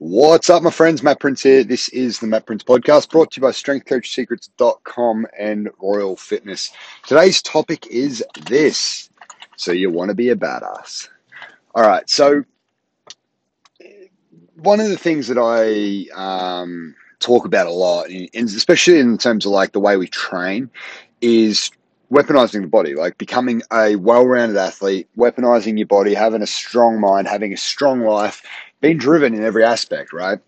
What's up, my friends? Matt Prince here. This is the Matt Prince podcast brought to you by strengthcoachsecrets.com and Royal Fitness. Today's topic is this. So, you want to be a badass. All right. So, one of the things that I um, talk about a lot, and especially in terms of like the way we train, is weaponizing the body, like becoming a well rounded athlete, weaponizing your body, having a strong mind, having a strong life, being driven in every aspect, right?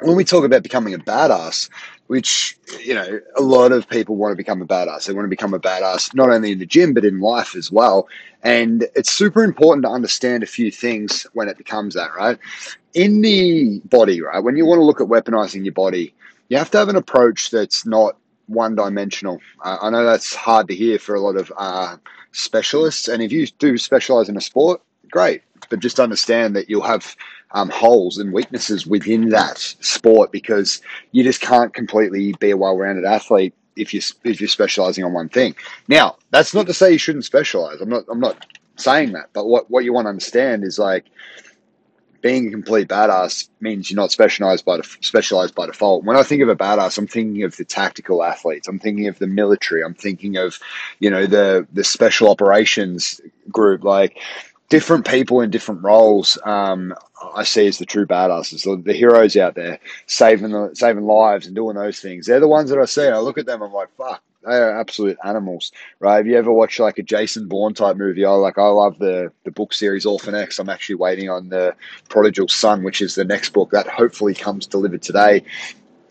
When we talk about becoming a badass, which, you know, a lot of people want to become a badass. They want to become a badass not only in the gym, but in life as well. And it's super important to understand a few things when it becomes that, right? In the body, right? When you want to look at weaponizing your body, you have to have an approach that's not one dimensional. Uh, I know that's hard to hear for a lot of uh, specialists. And if you do specialize in a sport, great. But just understand that you'll have um, holes and weaknesses within that sport because you just can't completely be a well-rounded athlete if you if you're specializing on one thing. Now, that's not to say you shouldn't specialize. I'm not I'm not saying that. But what what you want to understand is like being a complete badass means you're not specialized by specialized by default. When I think of a badass, I'm thinking of the tactical athletes. I'm thinking of the military. I'm thinking of, you know, the the special operations group. Like different people in different roles. Um, I see as the true badasses, the, the heroes out there saving the, saving lives and doing those things. They're the ones that I see. I look at them. I'm like, fuck, they are absolute animals, right? Have you ever watched like a Jason Bourne type movie? I like I love the the book series Orphan X. I'm actually waiting on the Prodigal Son, which is the next book that hopefully comes delivered today,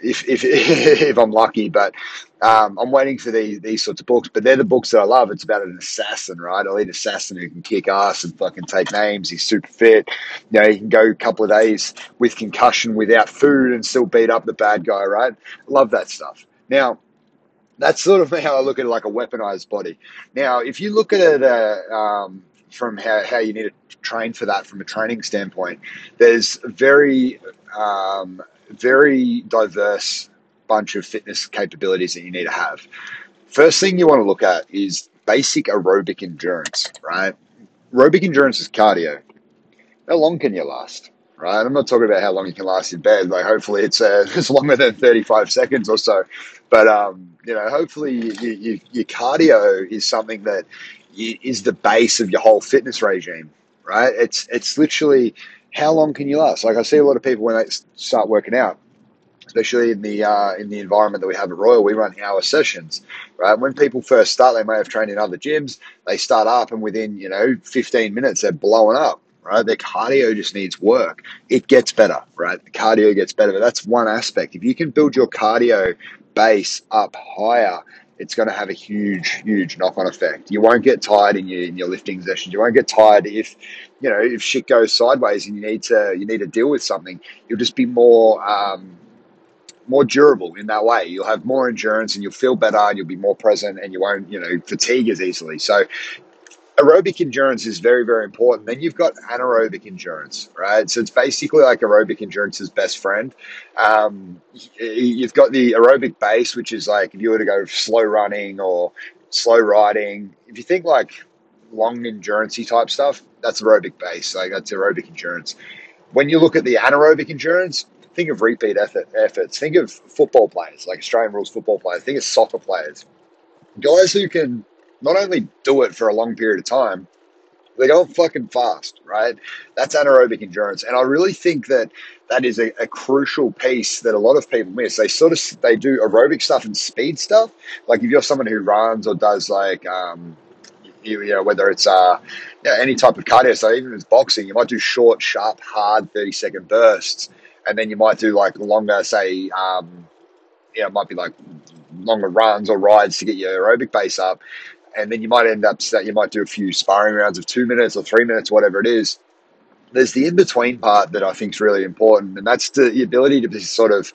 if if if I'm lucky. But um, I'm waiting for these these sorts of books. But they're the books that I love. It's about an assassin, right? Elite assassin who can kick ass and fucking take names. He's super fit. You know, he can go a couple of days with concussion without food and still beat up the bad guy, right? Love that stuff. Now that's sort of how I look at it, like a weaponized body. Now, if you look at it uh, um, from how, how you need to train for that from a training standpoint, there's very, um, very diverse bunch of fitness capabilities that you need to have. First thing you want to look at is basic aerobic endurance, right? Aerobic endurance is cardio. How long can you last? right? I'm not talking about how long you can last in bed. Like, hopefully, it's uh, it's longer than 35 seconds or so. But um, you know, hopefully, you, you, your cardio is something that is the base of your whole fitness regime, right? It's it's literally how long can you last? Like I see a lot of people when they start working out, especially in the uh, in the environment that we have at Royal, we run hour sessions, right? When people first start, they may have trained in other gyms. They start up, and within you know 15 minutes, they're blowing up right? Their cardio just needs work. It gets better, right? The cardio gets better, but that's one aspect. If you can build your cardio base up higher, it's going to have a huge, huge knock-on effect. You won't get tired in your in your lifting sessions. You won't get tired if, you know, if shit goes sideways and you need to you need to deal with something. You'll just be more um, more durable in that way. You'll have more endurance and you'll feel better and you'll be more present and you won't, you know, fatigue as easily. So aerobic endurance is very, very important. Then you've got anaerobic endurance, right? So it's basically like aerobic endurance's best friend. Um, you've got the aerobic base, which is like if you were to go slow running or slow riding. If you think like long endurancey type stuff, that's aerobic base. Like that's aerobic endurance. When you look at the anaerobic endurance, think of repeat effort, efforts. Think of football players, like Australian rules football players. Think of soccer players, guys who can not only do it for a long period of time, they go fucking fast, right? That's anaerobic endurance, and I really think that that is a, a, crucial piece that a lot of people miss. They sort of they do aerobic stuff and speed stuff. Like if you're someone who runs or does like um, you, you know whether it's uh you know, any type of cardio, so even if it's boxing, you might do short, sharp, hard, thirty second bursts, and then you might do like longer, say um, yeah, it might be like longer runs or rides to get your aerobic base up and then you might end up that you might do a few sparring rounds of two minutes or three minutes, whatever it is. There's the in between part that I think is really important, and that's the, the ability to be sort of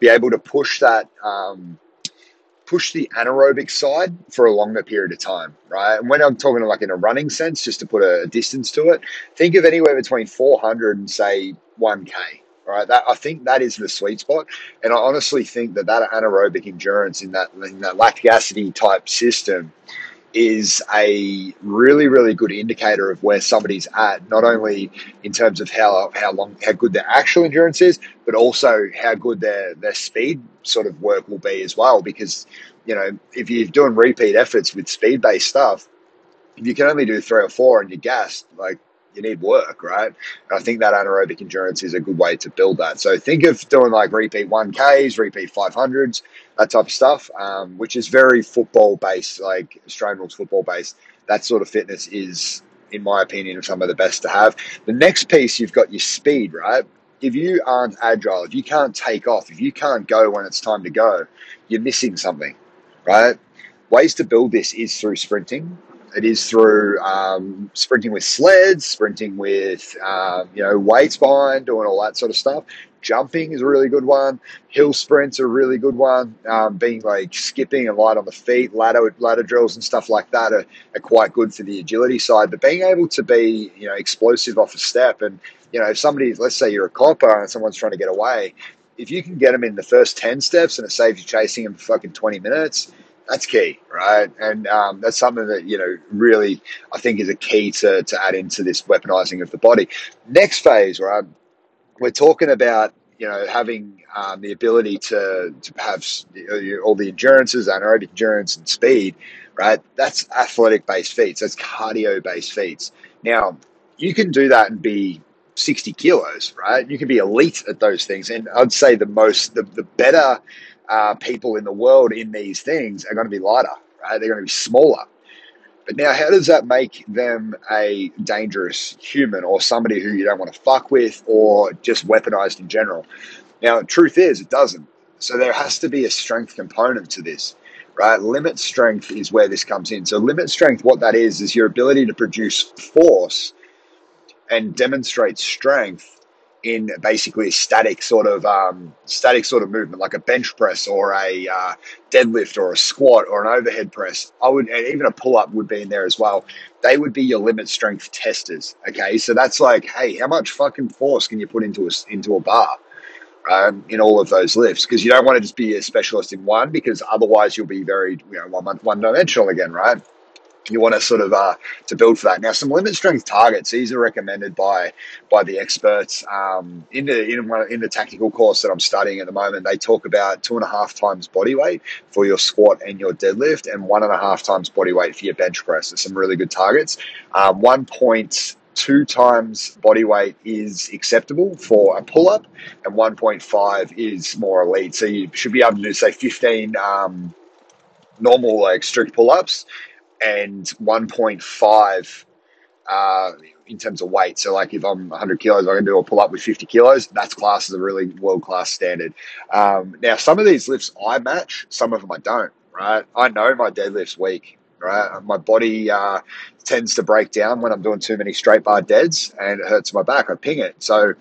be able to push that. Um, push the anaerobic side for a longer period of time, right? And when I'm talking like in a running sense, just to put a distance to it, think of anywhere between 400 and say 1K, right? That I think that is the sweet spot, and I honestly think that that anaerobic endurance in that in that lactic acid type system is a really, really good indicator of where somebody's at, not only in terms of how, how long, how good their actual endurance is, but also how good their, their speed sort of work will be as well. Because, you know, if you're doing repeat efforts with speed based stuff, if you can only do three or four and you're gassed, like you need work, right? And I think that anaerobic endurance is a good way to build that. So think of doing like repeat 1Ks, repeat 500s, that type of stuff, um, which is very football based, like Australian rules football based. That sort of fitness is, in my opinion, some of the best to have. The next piece, you've got your speed, right? If you aren't agile, if you can't take off, if you can't go when it's time to go, you're missing something, right? Ways to build this is through sprinting it is through um, sprinting with sleds, sprinting with um, you know weights behind, doing all that sort of stuff. Jumping is a really good one. Hill sprints are a really good one. Um, being like skipping and light on the feet, ladder ladder drills and stuff like that are, are quite good for the agility side. But being able to be you know explosive off a step and you know if somebody let's say you're a copper and someone's trying to get away, if you can get them in the first ten steps and it saves you chasing them for fucking twenty minutes that's key, right? And um, that's something that you know really I think is a key to to add into this weaponizing of the body. Next phase, right? We're talking about you know having um, the ability to to have all the endurances, anaerobic endurance, and speed, right? That's athletic based feats. That's cardio based feats. Now you can do that and be 60 kilos, right? You can be elite at those things. And I'd say the most, the, the better uh, people in the world in these things are going to be lighter, right? They're going to be smaller. But now, how does that make them a dangerous human or somebody who you don't want to fuck with or just weaponized in general? Now, truth is, it doesn't. So there has to be a strength component to this, right? Limit strength is where this comes in. So, limit strength, what that is, is your ability to produce force and demonstrate strength in basically static sort of um, static sort of movement, like a bench press or a uh, deadlift or a squat or an overhead press. I would, and even a pull up would be in there as well. They would be your limit strength testers. Okay, so that's like, hey, how much fucking force can you put into a into a bar? Um, in all of those lifts because you don't want to just be a specialist in one because otherwise you'll be very you know one one dimensional again, right? You want to sort of uh, to build for that. Now, some limit strength targets. These are recommended by by the experts um, in the in, in the tactical course that I'm studying at the moment. They talk about two and a half times body weight for your squat and your deadlift, and one and a half times body weight for your bench press. There's some really good targets. Um, one point two times body weight is acceptable for a pull up, and 1.5 is more elite. So you should be able to do say 15 um, normal like strict pull ups and 1.5 uh, in terms of weight. So, like if I'm 100 kilos, I can do a pull up with 50 kilos. That's class is a really world class standard. Um, now, some of these lifts I match, some of them I don't. Right? I know my deadlift's weak. Right? My body uh, tends to break down when I'm doing too many straight bar deads, and it hurts my back. I ping it. So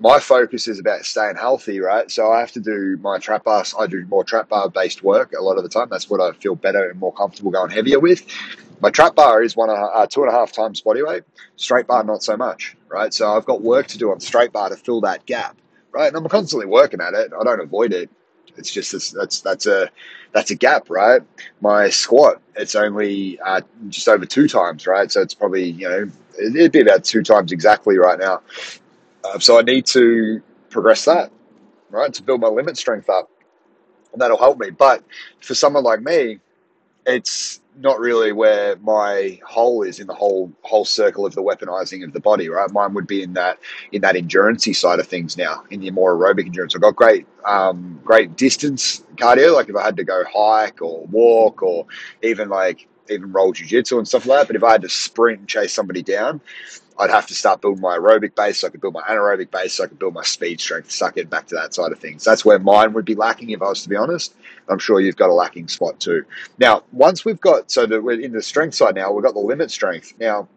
my focus is about staying healthy, right? So I have to do my trap bar. I do more trap bar based work a lot of the time. That's what I feel better and more comfortable going heavier with. My trap bar is one uh, two and a half times body weight. Straight bar, not so much, right? So I've got work to do on straight bar to fill that gap, right? And I'm constantly working at it. I don't avoid it. It's just this, that's that's a that's a gap, right? My squat, it's only uh, just over two times, right? So it's probably you know it'd be about two times exactly right now. Uh, so I need to progress that, right, to build my limit strength up. And that'll help me. But for someone like me, it's not really where my hole is in the whole whole circle of the weaponizing of the body, right? Mine would be in that in that endurancey side of things now, in the more aerobic endurance. I've got great um, great distance cardio, like if I had to go hike or walk or even like even roll jiu-jitsu and stuff like that. But if I had to sprint and chase somebody down, I'd have to start building my aerobic base. So I could build my anaerobic base. So I could build my speed strength. Start getting back to that side of things. That's where mine would be lacking if I was to be honest. I'm sure you've got a lacking spot too. Now, once we've got so that we're in the strength side now, we've got the limit strength. Now,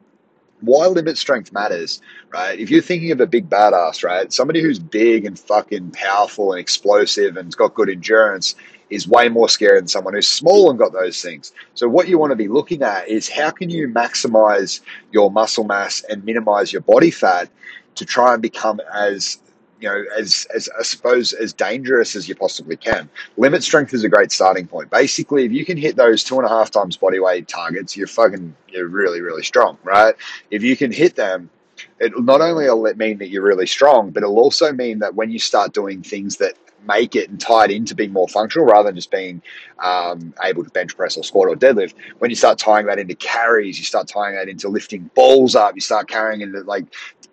why limit strength matters, right? If you're thinking of a big badass, right? Somebody who's big and fucking powerful and explosive and's got good endurance is way more scary than someone who's small and got those things. So what you want to be looking at is how can you maximize your muscle mass and minimize your body fat to try and become as you know, as, as I suppose, as dangerous as you possibly can. Limit strength is a great starting point. Basically, if you can hit those two and a half times body weight targets, you're fucking, you're really, really strong, right? If you can hit them, it not only will it mean that you're really strong, but it'll also mean that when you start doing things that make it and tie it into being more functional rather than just being um, able to bench press or squat or deadlift. When you start tying that into carries, you start tying that into lifting balls up, you start carrying into like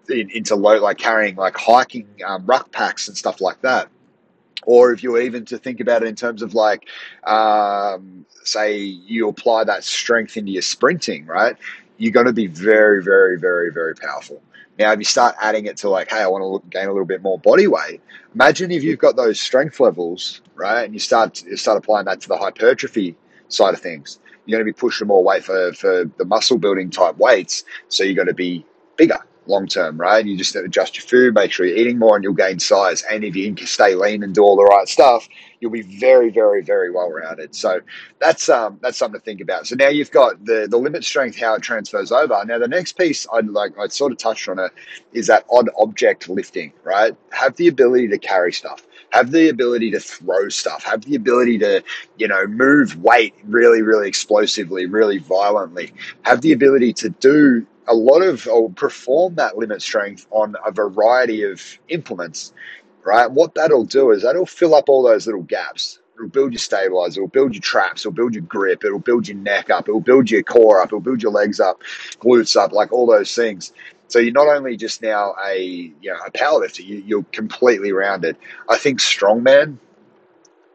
into low, like carrying like hiking um, ruck packs and stuff like that. Or if you even to think about it in terms of like, um, say you apply that strength into your sprinting, right? You're going to be very, very, very, very powerful. Now, if you start adding it to like, hey, I want to gain a little bit more body weight, imagine if you've got those strength levels, right, and you start you start applying that to the hypertrophy side of things. You're going to be pushing more weight for, for the muscle building type weights, so you're going to be bigger long term, right? You just adjust your food, make sure you're eating more, and you'll gain size. And if you can stay lean and do all the right stuff, you'll be very, very, very well rounded. So that's um, that's something to think about. So now you've got the the limit strength, how it transfers over. Now the next piece I'd like I sort of touched on it is that odd object lifting, right? Have the ability to carry stuff. Have the ability to throw stuff. Have the ability to, you know, move weight really, really explosively, really violently. Have the ability to do a lot of or perform that limit strength on a variety of implements, right? What that'll do is that'll fill up all those little gaps. It'll build your stabilizer, it'll build your traps, it'll build your grip, it'll build your neck up, it'll build your core up, it'll build your legs up, glutes up, like all those things. So you're not only just now a you know a powerlifter, you, you're completely rounded. I think strongman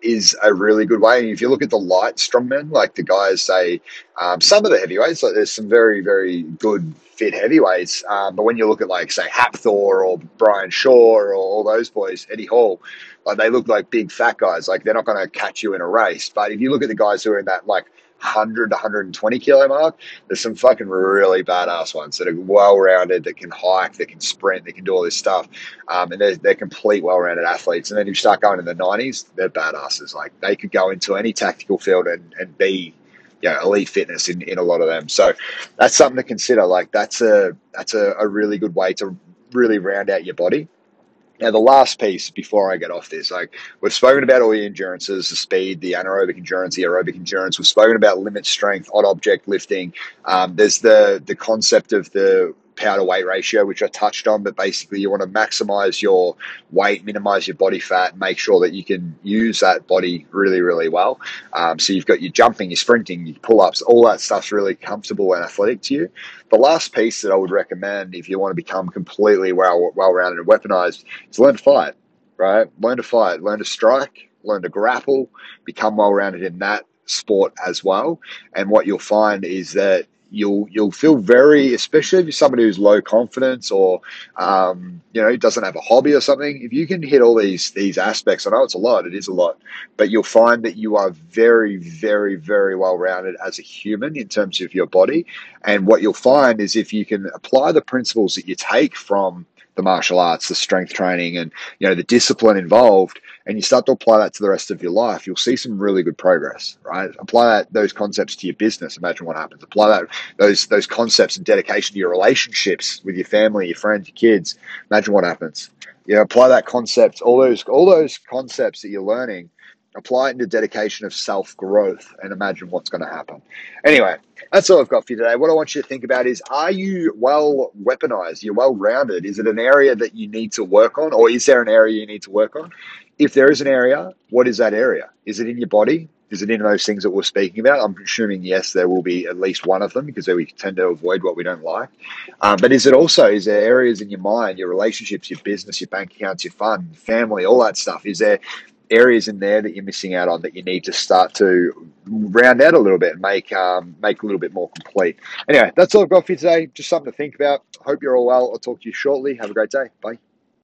is a really good way. And if you look at the light strongmen, like the guys say, um, some of the heavyweights, like there's some very, very good fit heavyweights. Um, but when you look at like say Hafthor or Brian Shaw or all those boys, Eddie Hall, like they look like big fat guys. Like they're not going to catch you in a race. But if you look at the guys who are in that like 100 to 120 kilo mark, there's some fucking really badass ones that are well rounded, that can hike, that can sprint, that can do all this stuff. Um, and they're, they're complete well rounded athletes. And then you start going in the 90s, they're badasses. Like they could go into any tactical field and, and be you know, elite fitness in, in a lot of them. So that's something to consider. Like that's a that's a, a really good way to really round out your body. Now, the last piece before I get off this, like we've spoken about all the endurances, the speed, the anaerobic endurance, the aerobic endurance. We've spoken about limit strength, odd object lifting. Um, there's the the concept of the power to weight ratio, which I touched on, but basically you want to maximize your weight, minimize your body fat, make sure that you can use that body really, really well. Um, so you've got your jumping, your sprinting, your pull ups, all that stuff's really comfortable and athletic to you. The last piece that I would recommend if you want to become completely well rounded and weaponized is learn to fight, right? Learn to fight, learn to strike, learn to grapple, become well rounded in that sport as well. And what you'll find is that you'll you'll feel very, especially if you're somebody who's low confidence or um, you know doesn't have a hobby or something. If you can hit all these these aspects, I know it's a lot, it is a lot, but you'll find that you are very, very, very well rounded as a human in terms of your body. And what you'll find is if you can apply the principles that you take from the martial arts, the strength training, and you know the discipline involved, and you start to apply that to the rest of your life, you'll see some really good progress. Right? Apply that, those concepts to your business. Imagine what happens. Apply that those those concepts and dedication to your relationships with your family, your friends, your kids. Imagine what happens. You know, apply that concept, all those all those concepts that you're learning apply it into dedication of self growth and imagine what's going to happen. Anyway, that's all I've got for you today. What I want you to think about is are you well weaponized? You're well rounded? Is it an area that you need to work on, or is there an area you need to work on? If there is an area, what is that area? Is it in your body? Is it in those things that we're speaking about? I'm assuming yes, there will be at least one of them because we tend to avoid what we don't like. Um, but is it also, is there areas in your mind, your relationships, your business, your bank accounts, your fun, family, all that stuff? Is there areas in there that you're missing out on that you need to start to round out a little bit make um, make a little bit more complete. Anyway, that's all I've got for you today. Just something to think about. Hope you're all well. I'll talk to you shortly. Have a great day. Bye.